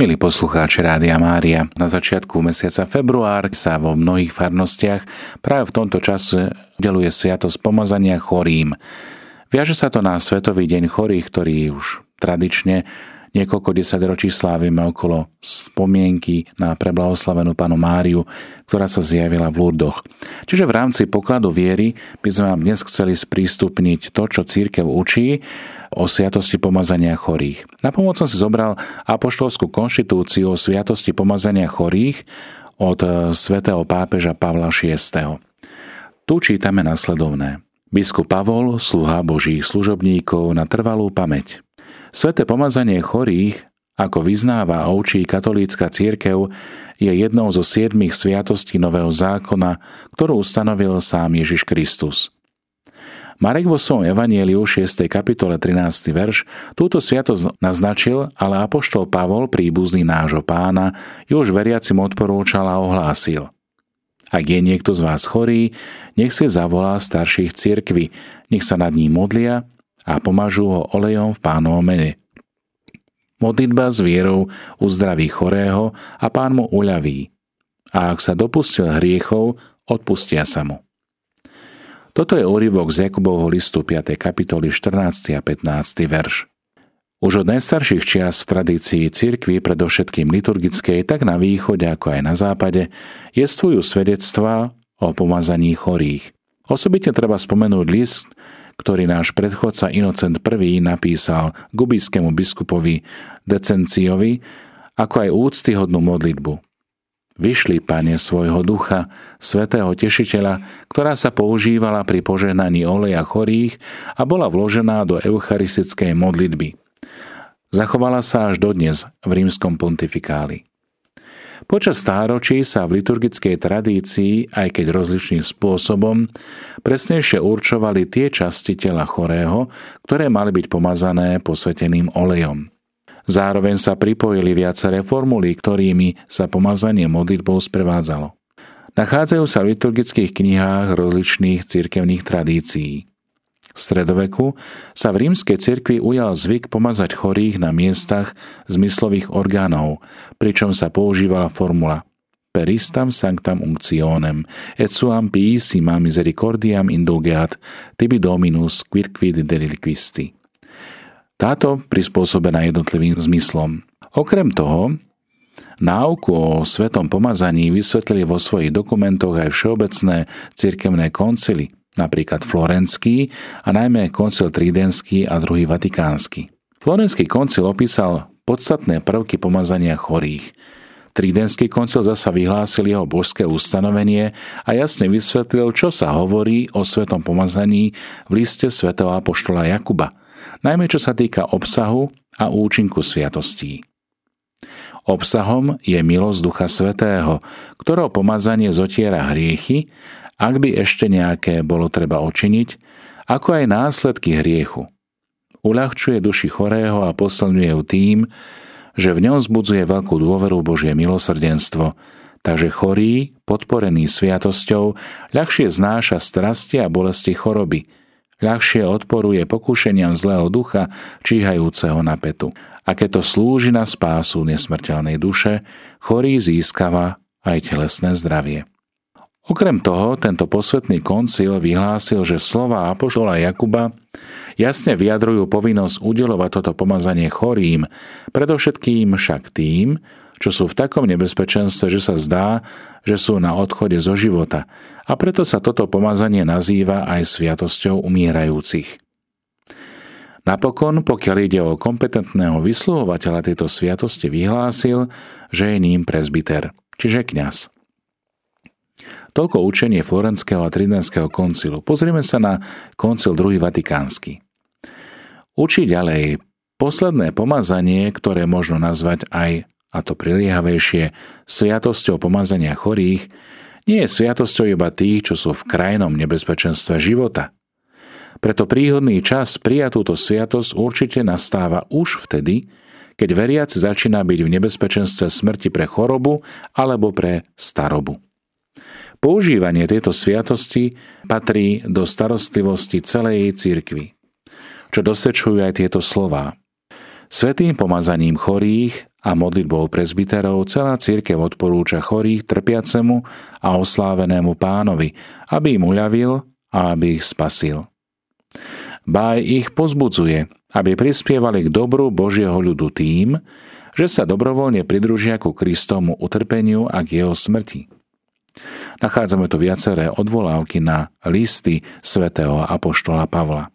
Milí poslucháči Rádia Mária, na začiatku mesiaca február sa vo mnohých farnostiach práve v tomto čase udeluje sviatosť pomazania chorým. Viaže sa to na Svetový deň chorých, ktorý už tradične Niekoľko desaťročí slávime okolo spomienky na preblahoslavenú panu Máriu, ktorá sa zjavila v Lurdoch. Čiže v rámci pokladu viery by sme vám dnes chceli sprístupniť to, čo církev učí o sviatosti pomazania chorých. Na pomoc som si zobral apoštolskú konštitúciu o sviatosti pomazania chorých od svätého pápeža Pavla VI. Tu čítame nasledovné. Biskup Pavol, sluha Božích služobníkov na trvalú pamäť. Sveté pomazanie chorých, ako vyznáva a učí katolícka církev, je jednou zo siedmých sviatostí Nového zákona, ktorú ustanovil sám Ježiš Kristus. Marek vo svojom evanieliu 6. kapitole 13. verš túto sviatosť naznačil, ale apoštol Pavol, príbuzný nášho pána, ju už veriacim odporúčal a ohlásil. Ak je niekto z vás chorý, nech si zavolá starších cirkvi, nech sa nad ním modlia a pomažú ho olejom v pánovom mene. Modlitba s vierou uzdraví chorého a pán mu uľaví. A ak sa dopustil hriechov, odpustia sa mu. Toto je úryvok z Jakubovho listu 5. kapitoly 14. a 15. verš. Už od najstarších čias v tradícii cirkvi, predovšetkým liturgickej, tak na východe ako aj na západe, jestvujú svedectvá o pomazaní chorých. Osobitne treba spomenúť list, ktorý náš predchodca Inocent I napísal gubijskému biskupovi Decenciovi, ako aj úctyhodnú modlitbu. Vyšli, Pane, svojho ducha, svetého tešiteľa, ktorá sa používala pri požehnaní oleja chorých a bola vložená do eucharistickej modlitby. Zachovala sa až dodnes v rímskom pontifikáli. Počas stáročí sa v liturgickej tradícii, aj keď rozličným spôsobom, presnejšie určovali tie časti tela chorého, ktoré mali byť pomazané posveteným olejom. Zároveň sa pripojili viaceré formuly, ktorými sa pomazanie modlitbou sprevádzalo. Nachádzajú sa v liturgických knihách rozličných cirkevných tradícií. V stredoveku sa v rímskej cirkvi ujal zvyk pomazať chorých na miestach zmyslových orgánov, pričom sa používala formula Peristam sanctam unctionem, et suam piissima misericordiam indulgeat, tibi dominus quirquid delinquisti. Táto prispôsobená jednotlivým zmyslom. Okrem toho, Náuku o svetom pomazaní vysvetlili vo svojich dokumentoch aj všeobecné cirkevné koncily – napríklad Florenský a najmä koncil Tridenský a druhý Vatikánsky. Florenský koncil opísal podstatné prvky pomazania chorých. Tridenský koncil zasa vyhlásil jeho božské ustanovenie a jasne vysvetlil, čo sa hovorí o svetom pomazaní v liste svätého apoštola Jakuba, najmä čo sa týka obsahu a účinku sviatostí. Obsahom je milosť Ducha Svetého, ktorého pomazanie zotiera hriechy ak by ešte nejaké bolo treba očiniť, ako aj následky hriechu. Uľahčuje duši chorého a posilňuje ju tým, že v ňom zbudzuje veľkú dôveru Božie milosrdenstvo, takže chorý, podporený sviatosťou, ľahšie znáša strasti a bolesti choroby, ľahšie odporuje pokúšeniam zlého ducha, číhajúceho na petu. A keď to slúži na spásu nesmrteľnej duše, chorý získava aj telesné zdravie. Okrem toho, tento posvetný koncil vyhlásil, že slova apoštola Jakuba jasne vyjadrujú povinnosť udelovať toto pomazanie chorým, predovšetkým však tým, čo sú v takom nebezpečenstve, že sa zdá, že sú na odchode zo života a preto sa toto pomazanie nazýva aj sviatosťou umierajúcich. Napokon, pokiaľ ide o kompetentného vysluhovateľa tejto sviatosti, vyhlásil, že je ním prezbiter, čiže kňaz. Toľko učenie Florenského a Tridenského koncilu. Pozrieme sa na koncil druhý Vatikánsky. Učí ďalej posledné pomazanie, ktoré možno nazvať aj, a to priliehavejšie, sviatosťou pomazania chorých, nie je sviatosťou iba tých, čo sú v krajnom nebezpečenstve života. Preto príhodný čas prijať túto sviatosť určite nastáva už vtedy, keď veriaci začína byť v nebezpečenstve smrti pre chorobu alebo pre starobu. Používanie tejto sviatosti patrí do starostlivosti celej cirkvi, čo dosvedčujú aj tieto slová. Svetým pomazaním chorých a modlitbou prezbiterov celá církev odporúča chorých, trpiacemu a oslávenému pánovi, aby im uľavil a aby ich spasil. Báj ich pozbudzuje, aby prispievali k dobru Božieho ľudu tým, že sa dobrovoľne pridružia ku Kristomu utrpeniu a k jeho smrti. Nachádzame tu viaceré odvolávky na listy svätého Apoštola Pavla.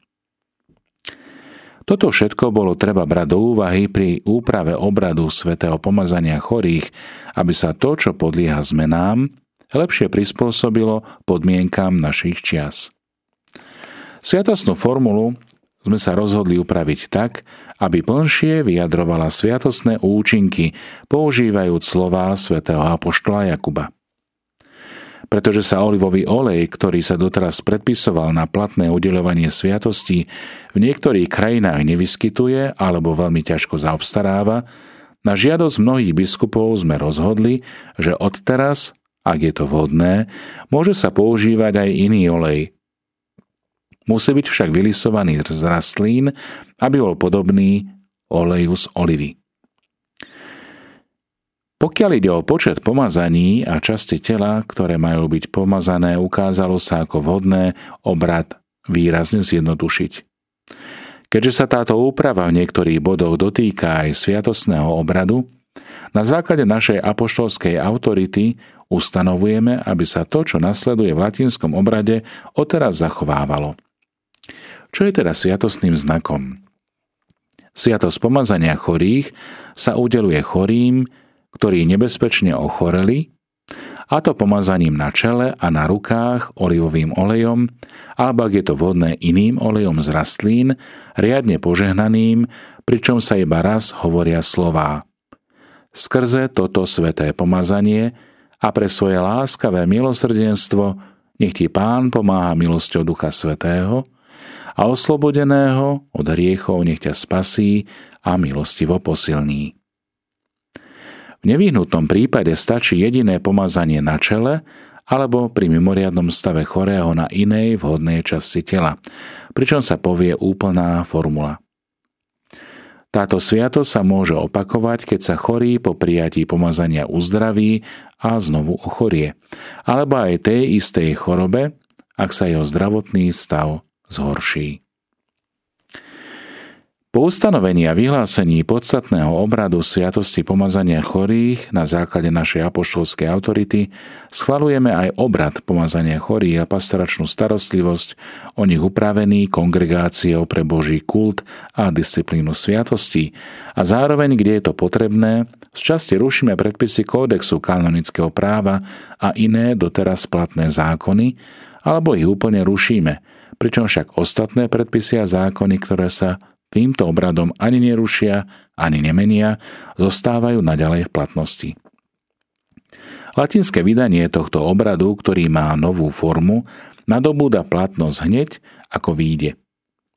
Toto všetko bolo treba brať do úvahy pri úprave obradu svätého pomazania chorých, aby sa to, čo podlieha zmenám, lepšie prispôsobilo podmienkam našich čias. Sviatostnú formulu sme sa rozhodli upraviť tak, aby plnšie vyjadrovala sviatostné účinky, používajúc slová svätého Apoštola Jakuba pretože sa olivový olej, ktorý sa doteraz predpisoval na platné udeľovanie sviatostí, v niektorých krajinách nevyskytuje alebo veľmi ťažko zaobstaráva, na žiadosť mnohých biskupov sme rozhodli, že odteraz, ak je to vhodné, môže sa používať aj iný olej. Musí byť však vylisovaný z rastlín, aby bol podobný oleju z olivy. Pokiaľ ide o počet pomazaní a časti tela, ktoré majú byť pomazané, ukázalo sa ako vhodné obrad výrazne zjednodušiť. Keďže sa táto úprava v niektorých bodoch dotýka aj sviatosného obradu, na základe našej apoštolskej autority ustanovujeme, aby sa to, čo nasleduje v latinskom obrade, odteraz zachovávalo. Čo je teda sviatostným znakom? Sviatosť pomazania chorých sa udeluje chorým, ktorí nebezpečne ochoreli, a to pomazaním na čele a na rukách olivovým olejom, alebo ak je to vhodné iným olejom z rastlín, riadne požehnaným, pričom sa iba raz hovoria slová. Skrze toto sveté pomazanie a pre svoje láskavé milosrdenstvo nech ti Pán pomáha milosťou Ducha Svetého a oslobodeného od riechov nech ťa spasí a milostivo posilní. Nevyhnutnom prípade stačí jediné pomazanie na čele alebo pri mimoriadnom stave chorého na inej vhodnej časti tela, pričom sa povie úplná formula. Táto sviatosť sa môže opakovať, keď sa chorý po prijatí pomazania uzdraví a znovu ochorie, alebo aj tej istej chorobe, ak sa jeho zdravotný stav zhorší. Po ustanovení a vyhlásení podstatného obradu Sviatosti pomazania chorých na základe našej apoštolskej autority schvalujeme aj obrad pomazania chorých a pastoračnú starostlivosť o nich upravený kongregáciou pre Boží kult a disciplínu sviatostí a zároveň, kde je to potrebné, z časti rušíme predpisy kódexu kanonického práva a iné doteraz platné zákony, alebo ich úplne rušíme, pričom však ostatné predpisy a zákony, ktoré sa týmto obradom ani nerušia, ani nemenia, zostávajú naďalej v platnosti. Latinské vydanie tohto obradu, ktorý má novú formu, nadobúda platnosť hneď, ako výjde.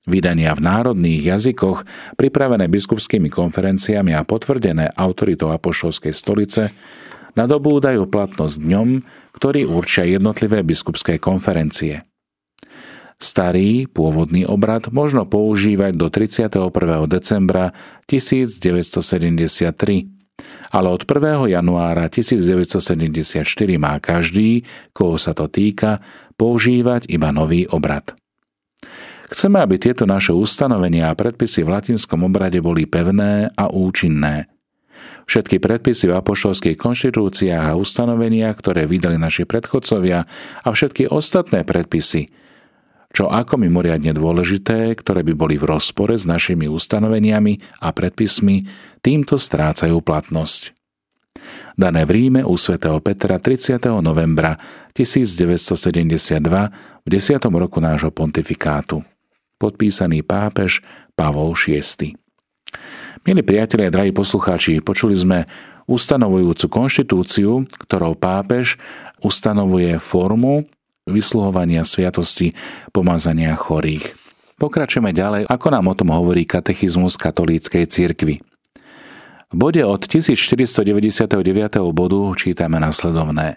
Vydania v národných jazykoch, pripravené biskupskými konferenciami a potvrdené autoritou Apoštolskej stolice, nadobúdajú platnosť dňom, ktorý určia jednotlivé biskupské konferencie. Starý pôvodný obrad možno používať do 31. decembra 1973, ale od 1. januára 1974 má každý, koho sa to týka, používať iba nový obrad. Chceme, aby tieto naše ustanovenia a predpisy v latinskom obrade boli pevné a účinné. Všetky predpisy v apoštolských konštitúciách a ustanoveniach, ktoré vydali naši predchodcovia a všetky ostatné predpisy, čo ako mimoriadne dôležité, ktoré by boli v rozpore s našimi ustanoveniami a predpismi, týmto strácajú platnosť. Dané v Ríme u svätého Petra 30. novembra 1972 v 10. roku nášho pontifikátu. Podpísaný pápež Pavol VI. Milí priatelia, drahí poslucháči, počuli sme ustanovujúcu konštitúciu, ktorou pápež ustanovuje formu vysluhovania sviatosti pomazania chorých. Pokračujeme ďalej, ako nám o tom hovorí katechizmus katolíckej cirkvi. V bode od 1499. bodu čítame nasledovné.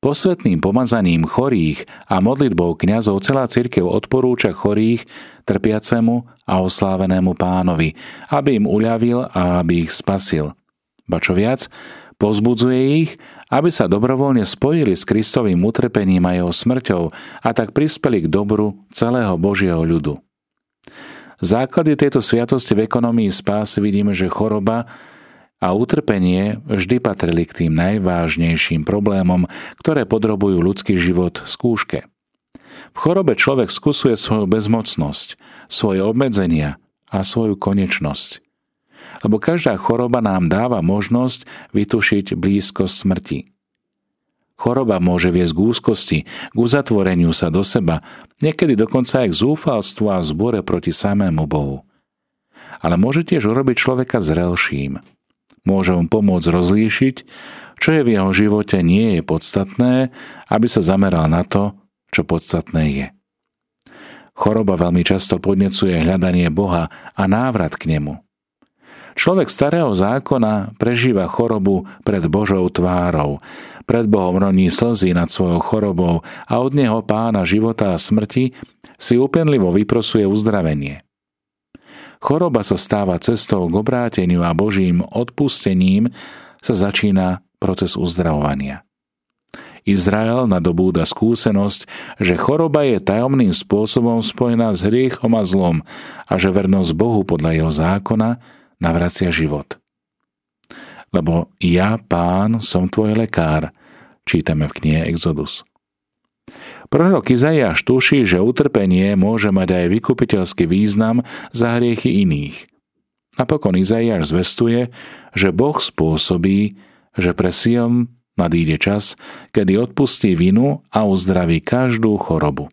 Posvetným pomazaním chorých a modlitbou kňazov celá cirkev odporúča chorých, trpiacemu a oslávenému pánovi, aby im uľavil a aby ich spasil – ba čo viac, pozbudzuje ich, aby sa dobrovoľne spojili s Kristovým utrpením a jeho smrťou a tak prispeli k dobru celého Božieho ľudu. Základy tejto sviatosti v ekonomii spásy vidíme, že choroba a utrpenie vždy patrili k tým najvážnejším problémom, ktoré podrobujú ľudský život skúške. V chorobe človek skúsuje svoju bezmocnosť, svoje obmedzenia a svoju konečnosť. Lebo každá choroba nám dáva možnosť vytušiť blízkosť smrti. Choroba môže viesť k úzkosti, k uzatvoreniu sa do seba, niekedy dokonca aj k zúfalstvu a zbore proti samému Bohu. Ale môže tiež urobiť človeka zrelším – Môže mu pomôcť rozlíšiť, čo je v jeho živote nie je podstatné, aby sa zameral na to, čo podstatné je. Choroba veľmi často podnecuje hľadanie Boha a návrat k nemu. Človek starého zákona prežíva chorobu pred Božou tvárou, pred Bohom roní slzy nad svojou chorobou a od Neho pána života a smrti si úpenlivo vyprosuje uzdravenie. Choroba sa stáva cestou k obráteniu a Božím odpustením sa začína proces uzdravovania. Izrael nadobúda skúsenosť, že choroba je tajomným spôsobom spojená s hriechom a zlom a že vernosť Bohu podľa jeho zákona navracia život. Lebo ja, pán, som tvoj lekár, čítame v knihe Exodus. Prorok Izaiáš tuší, že utrpenie môže mať aj vykupiteľský význam za hriechy iných. Napokon Izaiáš zvestuje, že Boh spôsobí, že pre Sion nadíde čas, kedy odpustí vinu a uzdraví každú chorobu.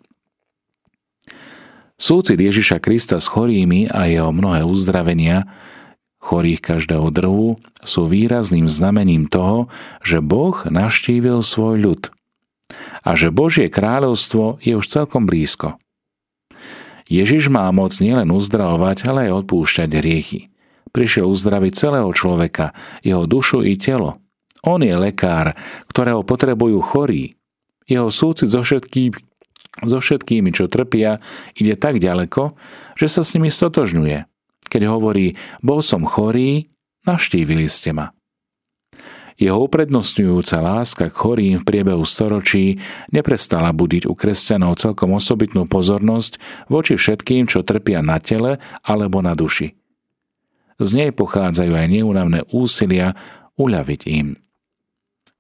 Súcit Ježiša Krista s chorými a jeho mnohé uzdravenia chorých každého druhu sú výrazným znamením toho, že Boh naštívil svoj ľud – a že Božie kráľovstvo je už celkom blízko. Ježiš má moc nielen uzdravovať, ale aj odpúšťať hriechy. Prišiel uzdraviť celého človeka, jeho dušu i telo. On je lekár, ktorého potrebujú chorí. Jeho súcit so, všetkým, so všetkými, čo trpia, ide tak ďaleko, že sa s nimi stotožňuje. Keď hovorí, bol som chorý, naštívili ste ma. Jeho uprednostňujúca láska k chorým v priebehu storočí neprestala budiť u kresťanov celkom osobitnú pozornosť voči všetkým, čo trpia na tele alebo na duši. Z nej pochádzajú aj neúnavné úsilia uľaviť im.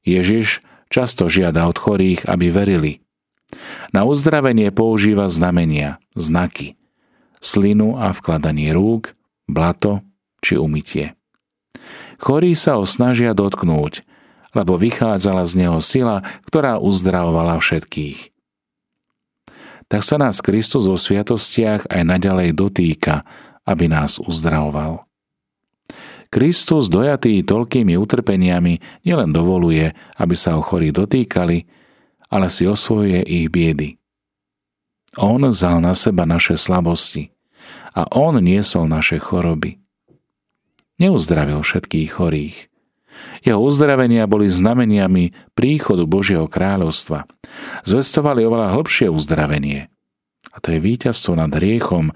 Ježiš často žiada od chorých, aby verili. Na uzdravenie používa znamenia, znaky, slinu a vkladanie rúk, blato či umytie. Chorí sa ho snažia dotknúť, lebo vychádzala z neho sila, ktorá uzdravovala všetkých. Tak sa nás Kristus vo sviatostiach aj naďalej dotýka, aby nás uzdravoval. Kristus, dojatý toľkými utrpeniami, nielen dovoluje, aby sa ho chorí dotýkali, ale si osvojuje ich biedy. On vzal na seba naše slabosti a on niesol naše choroby neuzdravil všetkých chorých. Jeho uzdravenia boli znameniami príchodu Božieho kráľovstva. Zvestovali oveľa hlbšie uzdravenie. A to je víťazstvo nad hriechom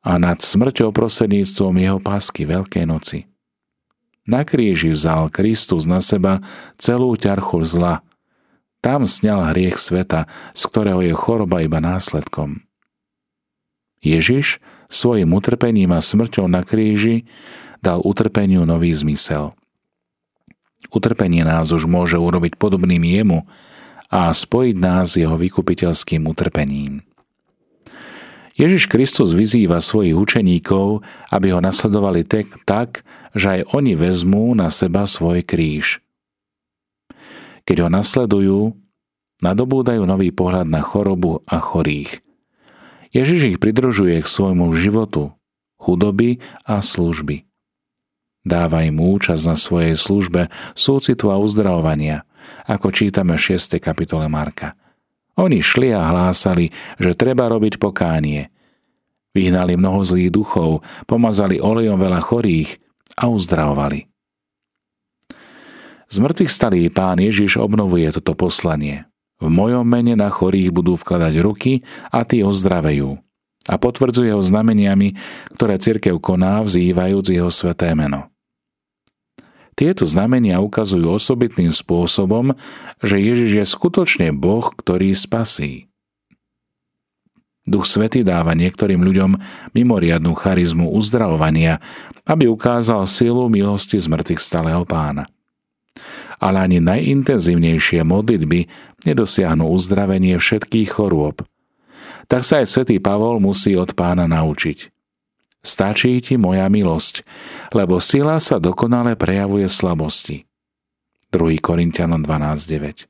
a nad smrťou prostredníctvom jeho pásky Veľkej noci. Na kríži vzal Kristus na seba celú ťarchu zla. Tam sňal hriech sveta, z ktorého je choroba iba následkom. Ježiš svojim utrpením a smrťou na kríži dal utrpeniu nový zmysel. Utrpenie nás už môže urobiť podobným jemu a spojiť nás s jeho vykupiteľským utrpením. Ježiš Kristus vyzýva svojich učeníkov, aby ho nasledovali tak, tak, že aj oni vezmú na seba svoj kríž. Keď ho nasledujú, nadobúdajú nový pohľad na chorobu a chorých. Ježiš ich pridružuje k svojmu životu, chudoby a služby. Dáva im účasť na svojej službe súcitu a uzdravovania, ako čítame v 6. kapitole Marka. Oni šli a hlásali, že treba robiť pokánie. Vyhnali mnoho zlých duchov, pomazali olejom veľa chorých a uzdravovali. Z mŕtvych stalý pán Ježiš obnovuje toto poslanie. V mojom mene na chorých budú vkladať ruky a tí ozdravejú a potvrdzuje ho znameniami, ktoré cirkev koná, vzývajúc jeho sveté meno. Tieto znamenia ukazujú osobitným spôsobom, že Ježiš je skutočne Boh, ktorý spasí. Duch Svety dáva niektorým ľuďom mimoriadnú charizmu uzdravovania, aby ukázal silu milosti z mŕtvych stalého pána. Ale ani najintenzívnejšie modlitby nedosiahnu uzdravenie všetkých chorôb. Tak sa aj svätý Pavol musí od pána naučiť. Stačí ti moja milosť, lebo sila sa dokonale prejavuje slabosti. 2. Korintianom 12.9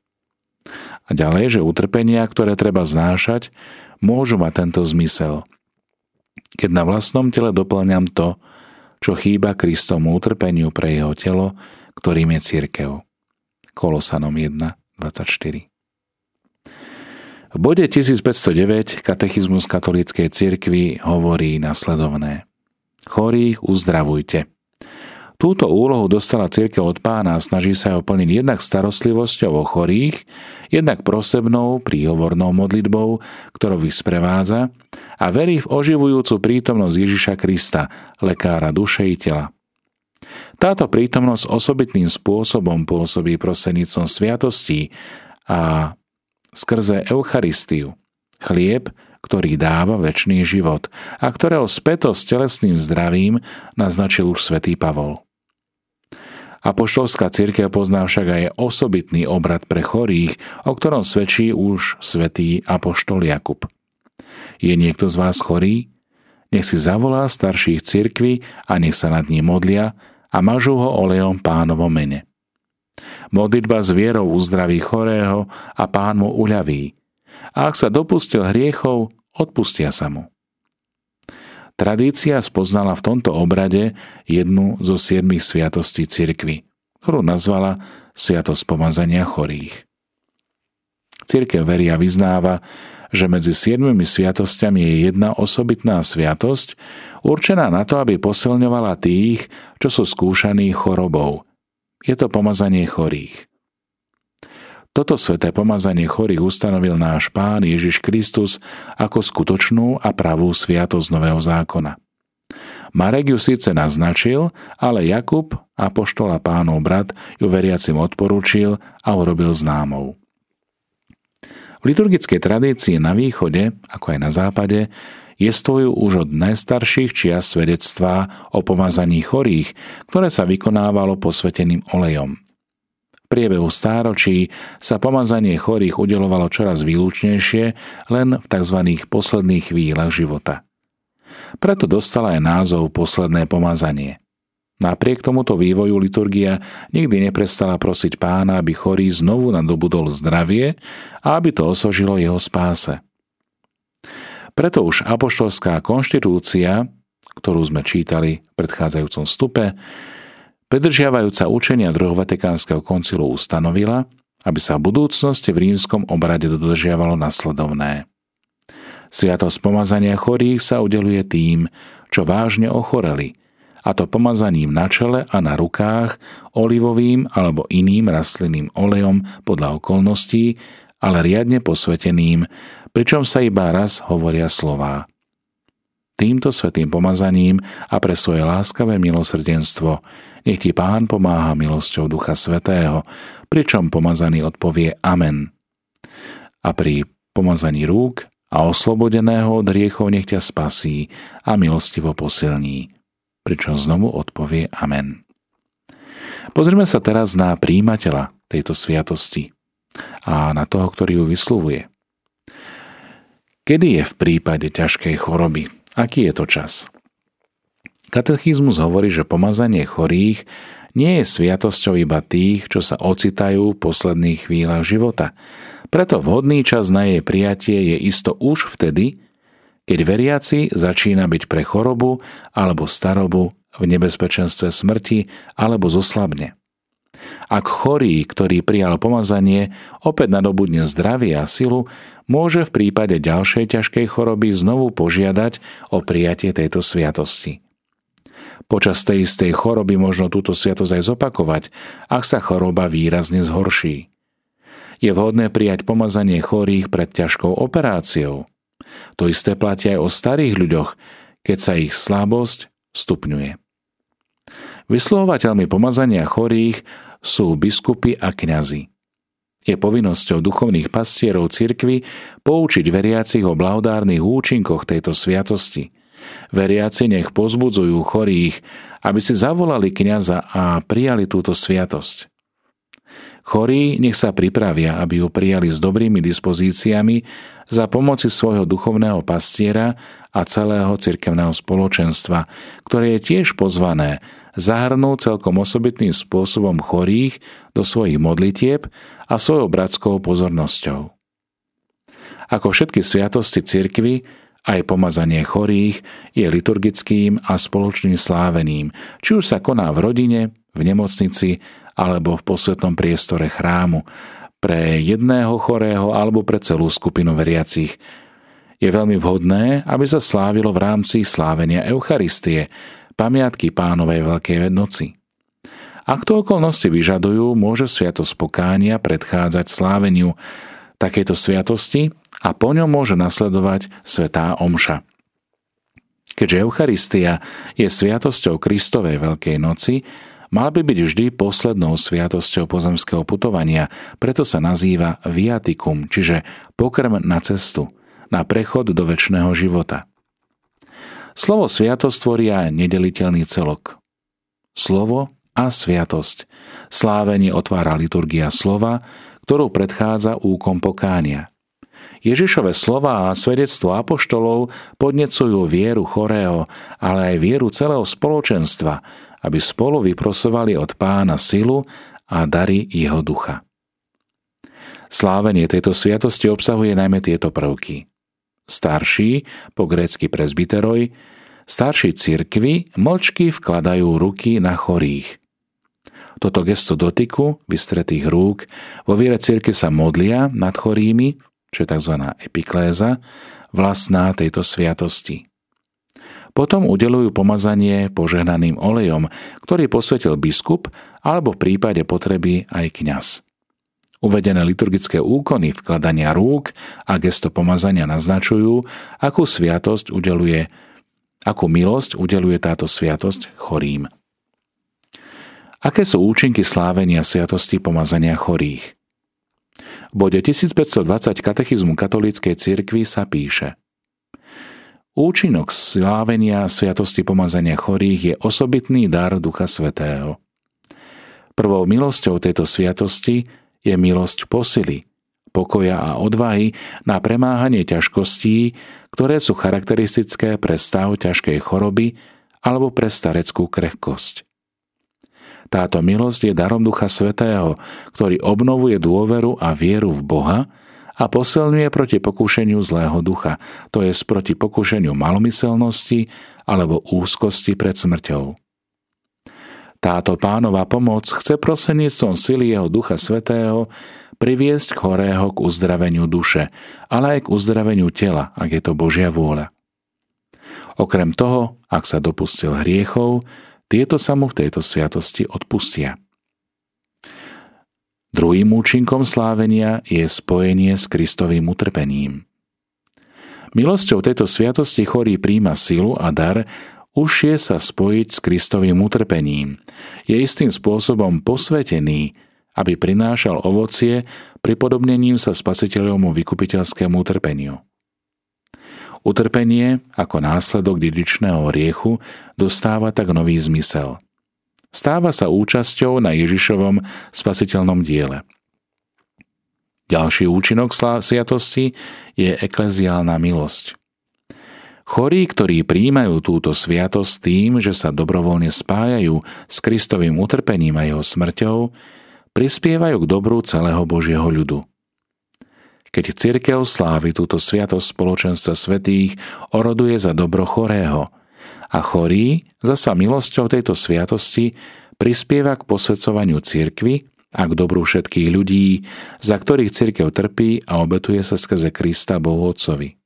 A ďalej, že utrpenia, ktoré treba znášať, môžu mať tento zmysel. Keď na vlastnom tele doplňam to, čo chýba Kristomu utrpeniu pre jeho telo, ktorým je církev. Kolosanom 1, 24. V bode 1509 katechizmus katolíckej cirkvi hovorí nasledovné. Chorých uzdravujte. Túto úlohu dostala církev od pána a snaží sa ho plniť jednak starostlivosťou o chorých, jednak prosebnou, príhovornou modlitbou, ktorou ich sprevádza a verí v oživujúcu prítomnosť Ježiša Krista, lekára duše i tela. Táto prítomnosť osobitným spôsobom pôsobí prosenicom sviatostí a skrze Eucharistiu, chlieb, ktorý dáva väčší život a ktorého späto s telesným zdravím naznačil už svätý Pavol. Apoštolská církev pozná však aj osobitný obrad pre chorých, o ktorom svedčí už svätý Apoštol Jakub. Je niekto z vás chorý? Nech si zavolá starších cirkvi a nech sa nad ním modlia a mažú ho olejom pánovo mene. Modlitba s vierou uzdraví chorého a pán mu uľaví. A ak sa dopustil hriechov, odpustia sa mu. Tradícia spoznala v tomto obrade jednu zo siedmých sviatostí cirkvy, ktorú nazvala Sviatosť pomazania chorých. Cirkev veria vyznáva, že medzi siedmimi sviatosťami je jedna osobitná sviatosť, určená na to, aby posilňovala tých, čo sú skúšaní chorobou – je to pomazanie chorých. Toto sveté pomazanie chorých ustanovil náš Pán Ježiš Kristus ako skutočnú a pravú sviatosť Nového zákona. Marek ju síce naznačil, ale Jakub, apoštola pánov brat, ju veriacim odporúčil a urobil známou. V liturgickej tradícii na východe, ako aj na západe, jestvujú už od najstarších čias svedectvá o pomazaní chorých, ktoré sa vykonávalo posveteným olejom. V priebehu stáročí sa pomazanie chorých udelovalo čoraz výlučnejšie len v tzv. posledných chvíľach života. Preto dostala aj názov posledné pomazanie. Napriek tomuto vývoju liturgia nikdy neprestala prosiť pána, aby chorý znovu nadobudol zdravie a aby to osožilo jeho spáse. Preto už apoštolská konštitúcia, ktorú sme čítali v predchádzajúcom stupe, predržiavajúca učenia druhého Vatikánskeho koncilu ustanovila, aby sa v budúcnosti v rímskom obrade dodržiavalo nasledovné. Sviatosť pomazania chorých sa udeluje tým, čo vážne ochoreli, a to pomazaním na čele a na rukách, olivovým alebo iným rastlinným olejom podľa okolností, ale riadne posveteným, pričom sa iba raz hovoria slová. Týmto svetým pomazaním a pre svoje láskavé milosrdenstvo nech ti Pán pomáha milosťou Ducha Svetého, pričom pomazaný odpovie Amen. A pri pomazaní rúk a oslobodeného od riechov nech ťa spasí a milostivo posilní, pričom znovu odpovie Amen. Pozrime sa teraz na príjimateľa tejto sviatosti a na toho, ktorý ju vyslovuje. Kedy je v prípade ťažkej choroby? Aký je to čas? Katechizmus hovorí, že pomazanie chorých nie je sviatosťou iba tých, čo sa ocitajú v posledných chvíľach života. Preto vhodný čas na jej prijatie je isto už vtedy, keď veriaci začína byť pre chorobu alebo starobu v nebezpečenstve smrti alebo zoslabne. Ak chorý, ktorý prijal pomazanie, opäť nadobudne zdravie a silu, môže v prípade ďalšej ťažkej choroby znovu požiadať o prijatie tejto sviatosti. Počas tej istej choroby možno túto sviatosť aj zopakovať, ak sa choroba výrazne zhorší. Je vhodné prijať pomazanie chorých pred ťažkou operáciou. To isté platí aj o starých ľuďoch, keď sa ich slabosť stupňuje. Vyslovovateľmi pomazania chorých sú biskupy a kňazi. Je povinnosťou duchovných pastierov cirkvy poučiť veriacich o blahodárnych účinkoch tejto sviatosti. Veriaci nech pozbudzujú chorých, aby si zavolali kňaza a prijali túto sviatosť. Chorí nech sa pripravia, aby ju prijali s dobrými dispozíciami za pomoci svojho duchovného pastiera a celého cirkevného spoločenstva, ktoré je tiež pozvané zahrnúť celkom osobitným spôsobom chorých do svojich modlitieb a svojou bratskou pozornosťou. Ako všetky sviatosti cirkvy, aj pomazanie chorých je liturgickým a spoločným slávením, či už sa koná v rodine, v nemocnici alebo v posvetnom priestore chrámu, pre jedného chorého alebo pre celú skupinu veriacich. Je veľmi vhodné, aby sa slávilo v rámci slávenia Eucharistie, pamiatky pánovej Veľkej noci. Ak to okolnosti vyžadujú, môže sviatosť pokánia predchádzať sláveniu takéto sviatosti a po ňom môže nasledovať svetá omša. Keďže Eucharistia je sviatosťou Kristovej Veľkej noci, Mal by byť vždy poslednou sviatosťou pozemského putovania, preto sa nazýva viatikum, čiže pokrm na cestu, na prechod do väčšného života. Slovo sviatosť tvoria nedeliteľný celok. Slovo a sviatosť. Slávenie otvára liturgia slova, ktorú predchádza úkom pokánia. Ježišove slova a svedectvo apoštolov podnecujú vieru chorého, ale aj vieru celého spoločenstva, aby spolu vyprosovali od pána silu a dary jeho ducha. Slávenie tejto sviatosti obsahuje najmä tieto prvky. Starší, po grécky presbyteroj, starší cirkvy mlčky vkladajú ruky na chorých. Toto gesto dotyku, vystretých rúk, vo viere cirkvi sa modlia nad chorými, čo je tzv. epikléza, vlastná tejto sviatosti. Potom udelujú pomazanie požehnaným olejom, ktorý posvetil biskup alebo v prípade potreby aj kňaz. Uvedené liturgické úkony vkladania rúk a gesto pomazania naznačujú, akú sviatosť udeluje, akú milosť udeluje táto sviatosť chorým. Aké sú účinky slávenia sviatosti pomazania chorých? V bode 1520 katechizmu katolíckej cirkvi sa píše – Účinok slávenia sviatosti pomazania chorých je osobitný dar Ducha Svetého. Prvou milosťou tejto sviatosti je milosť posily, pokoja a odvahy na premáhanie ťažkostí, ktoré sú charakteristické pre stav ťažkej choroby alebo pre stareckú krehkosť. Táto milosť je darom Ducha Svetého, ktorý obnovuje dôveru a vieru v Boha a posilňuje proti pokúšeniu zlého ducha, to je proti pokúšeniu malomyselnosti alebo úzkosti pred smrťou. Táto pánova pomoc chce proseníctvom sily jeho ducha svetého priviesť chorého k uzdraveniu duše, ale aj k uzdraveniu tela, ak je to Božia vôľa. Okrem toho, ak sa dopustil hriechov, tieto sa mu v tejto sviatosti odpustia. Druhým účinkom slávenia je spojenie s Kristovým utrpením. Milosťou tejto sviatosti chorý príjma silu a dar užšie sa spojiť s Kristovým utrpením. Je istým spôsobom posvetený, aby prinášal ovocie pripodobnením sa spasiteľovmu vykupiteľskému utrpeniu. Utrpenie ako následok dedičného riechu dostáva tak nový zmysel – stáva sa účasťou na Ježišovom spasiteľnom diele. Ďalší účinok sviatosti je ekleziálna milosť. Chorí, ktorí príjmajú túto sviatosť tým, že sa dobrovoľne spájajú s Kristovým utrpením a jeho smrťou, prispievajú k dobru celého Božieho ľudu. Keď cirkev slávy túto sviatosť spoločenstva svetých, oroduje za dobro chorého – a chorý zasa milosťou tejto sviatosti prispieva k posvedcovaniu cirkvy a k dobru všetkých ľudí, za ktorých cirkev trpí a obetuje sa skrze Krista Bohu Otcovi.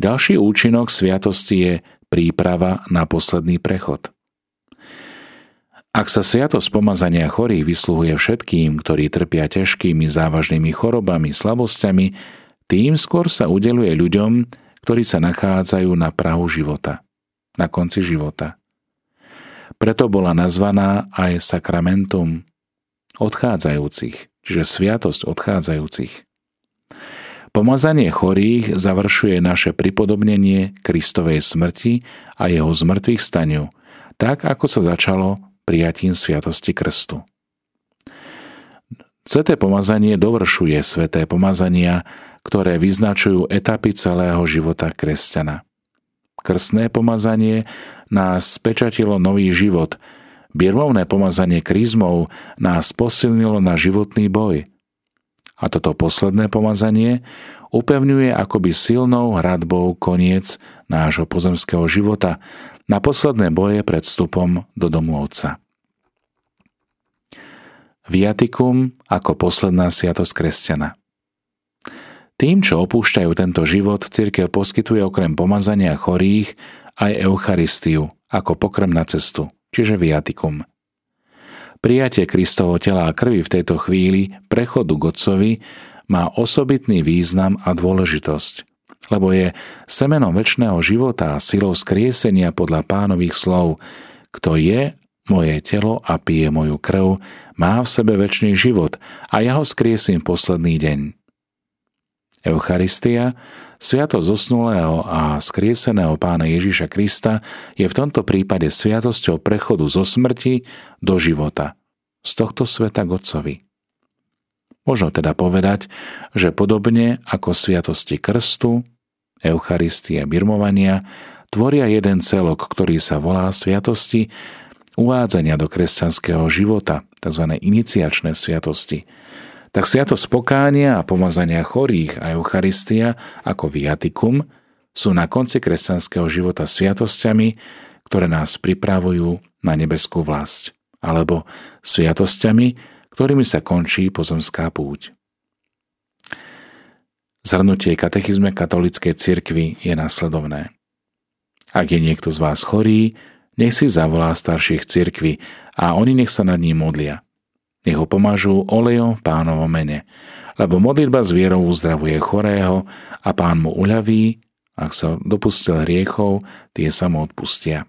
Ďalší účinok sviatosti je príprava na posledný prechod. Ak sa sviatosť pomazania chorých vysluhuje všetkým, ktorí trpia ťažkými závažnými chorobami, slabosťami, tým skôr sa udeluje ľuďom, ktorí sa nachádzajú na prahu života, na konci života. Preto bola nazvaná aj sakramentum odchádzajúcich, čiže sviatosť odchádzajúcich. Pomazanie chorých završuje naše pripodobnenie Kristovej smrti a jeho zmrtvých staniu, tak ako sa začalo prijatím sviatosti krstu. Sveté pomazanie dovršuje sveté pomazania, ktoré vyznačujú etapy celého života kresťana. Krstné pomazanie nás pečatilo nový život, birmovné pomazanie krízmov nás posilnilo na životný boj – a toto posledné pomazanie upevňuje akoby silnou hradbou koniec nášho pozemského života na posledné boje pred vstupom do domu Otca. Viatikum ako posledná sviatosť kresťana. Tým, čo opúšťajú tento život, cirkev poskytuje okrem pomazania chorých aj Eucharistiu ako pokrm na cestu, čiže viatikum. Prijatie Kristovo tela a krvi v tejto chvíli prechodu k Otcovi má osobitný význam a dôležitosť, lebo je semenom väčšného života a silou skriesenia podľa pánových slov, kto je moje telo a pije moju krv, má v sebe väčší život a ja ho skriesím posledný deň. Eucharistia, sviatosť zosnulého a skrieseného pána Ježiša Krista je v tomto prípade sviatosťou prechodu zo smrti do života, z tohto sveta k Otcovi. Možno teda povedať, že podobne ako sviatosti krstu, Eucharistie birmovania tvoria jeden celok, ktorý sa volá sviatosti uvádzania do kresťanského života, tzv. iniciačné sviatosti. Tak sviatosť pokánia a pomazania chorých a Eucharistia ako viatikum sú na konci kresťanského života sviatosťami, ktoré nás pripravujú na nebeskú vlast alebo sviatosťami, ktorými sa končí pozemská púť. Zhrnutie katechizme katolíckej cirkvi je následovné. Ak je niekto z vás chorý, nech si zavolá starších cirkvi a oni nech sa nad ním modlia. Nech ho pomážu olejom v pánovom mene, lebo modlitba s vierou uzdravuje chorého a pán mu uľaví, ak sa dopustil hriechov, tie sa mu odpustia.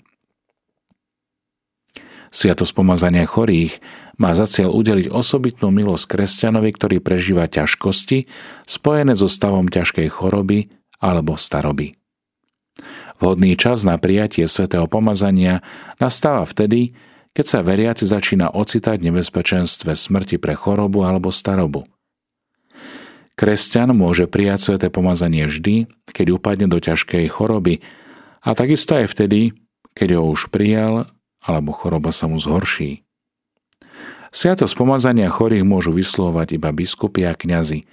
Sviatosť pomazania chorých má za cieľ udeliť osobitnú milosť kresťanovi, ktorý prežíva ťažkosti spojené so stavom ťažkej choroby alebo staroby. Vhodný čas na prijatie svätého pomazania nastáva vtedy, keď sa veriaci začína ocitať v nebezpečenstve smrti pre chorobu alebo starobu. Kresťan môže prijať sväté pomazanie vždy, keď upadne do ťažkej choroby a takisto aj vtedy, keď ho už prijal alebo choroba sa mu zhorší. Sviatosť pomazania chorých môžu vyslovať iba biskupy a kňazi.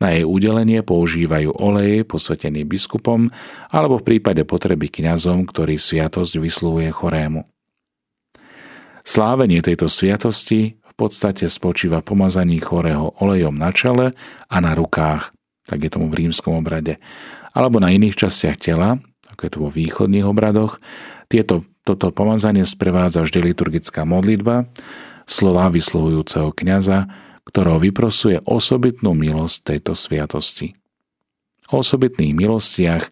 Na jej udelenie používajú olej posvetený biskupom alebo v prípade potreby kňazom, ktorý sviatosť vyslovuje chorému. Slávenie tejto sviatosti v podstate spočíva pomazaní chorého olejom na čele a na rukách, tak je tomu v rímskom obrade, alebo na iných častiach tela, ako je to vo východných obradoch. Tieto toto pomazanie sprevádza vždy liturgická modlitba, slova vyslovujúceho kniaza, ktorou vyprosuje osobitnú milosť tejto sviatosti. O osobitných milostiach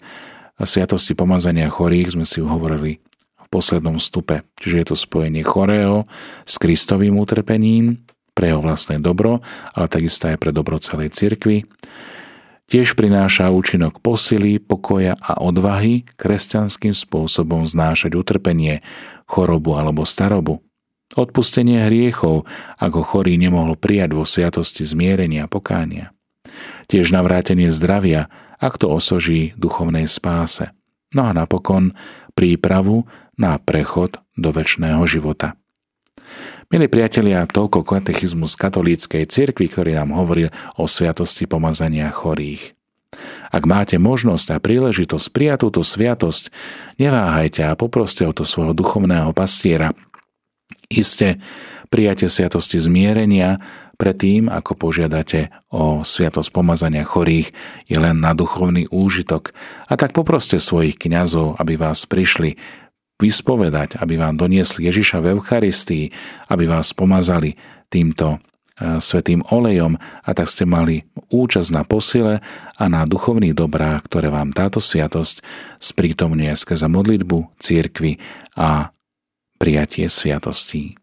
a sviatosti pomazania chorých sme si hovorili poslednom stupe, čiže je to spojenie chorého s Kristovým utrpením pre jeho vlastné dobro, ale takisto aj pre dobro celej cirkvi Tiež prináša účinok posily, pokoja a odvahy kresťanským spôsobom znášať utrpenie, chorobu alebo starobu. Odpustenie hriechov, ako chorý nemohol prijať vo sviatosti zmierenia a pokánia. Tiež navrátenie zdravia, ak to osoží duchovnej spáse. No a napokon prípravu na prechod do väčšného života. Milí priatelia, toľko katechizmus katolíckej cirkvi, ktorý nám hovorí o sviatosti pomazania chorých. Ak máte možnosť a príležitosť prijať túto sviatosť, neváhajte a poproste o to svojho duchovného pastiera. Iste prijate sviatosti zmierenia predtým, ako požiadate o sviatosť pomazania chorých, je len na duchovný úžitok. A tak poproste svojich kňazov, aby vás prišli vyspovedať, aby vám doniesli Ježiša v Eucharistii, aby vás pomazali týmto e, svetým olejom a tak ste mali účasť na posile a na duchovných dobrách, ktoré vám táto sviatosť sprítomňuje skrze modlitbu, církvy a prijatie sviatostí.